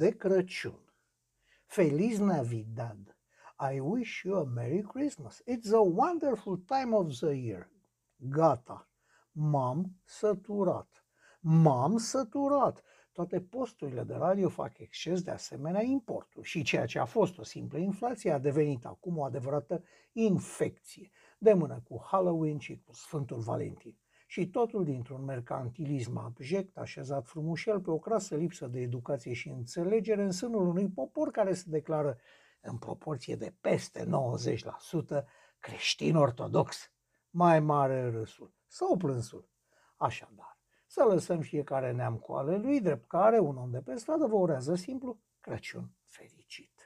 de Crăciun. Feliz Navidad! I wish you a Merry Christmas. It's a wonderful time of the year. Gata. M-am săturat. M-am săturat. Toate posturile de radio fac exces de asemenea importuri și ceea ce a fost o simplă inflație a devenit acum o adevărată infecție, de mână cu Halloween și cu Sfântul Valentin. Și totul dintr-un mercantilism abject, așezat frumușel pe o crasă lipsă de educație și înțelegere în sânul unui popor care se declară în proporție de peste 90% creștin ortodox. Mai mare râsul sau plânsul. Așadar, să lăsăm fiecare neam cu ale lui, drept care un om de pe stradă vă urează simplu Crăciun fericit.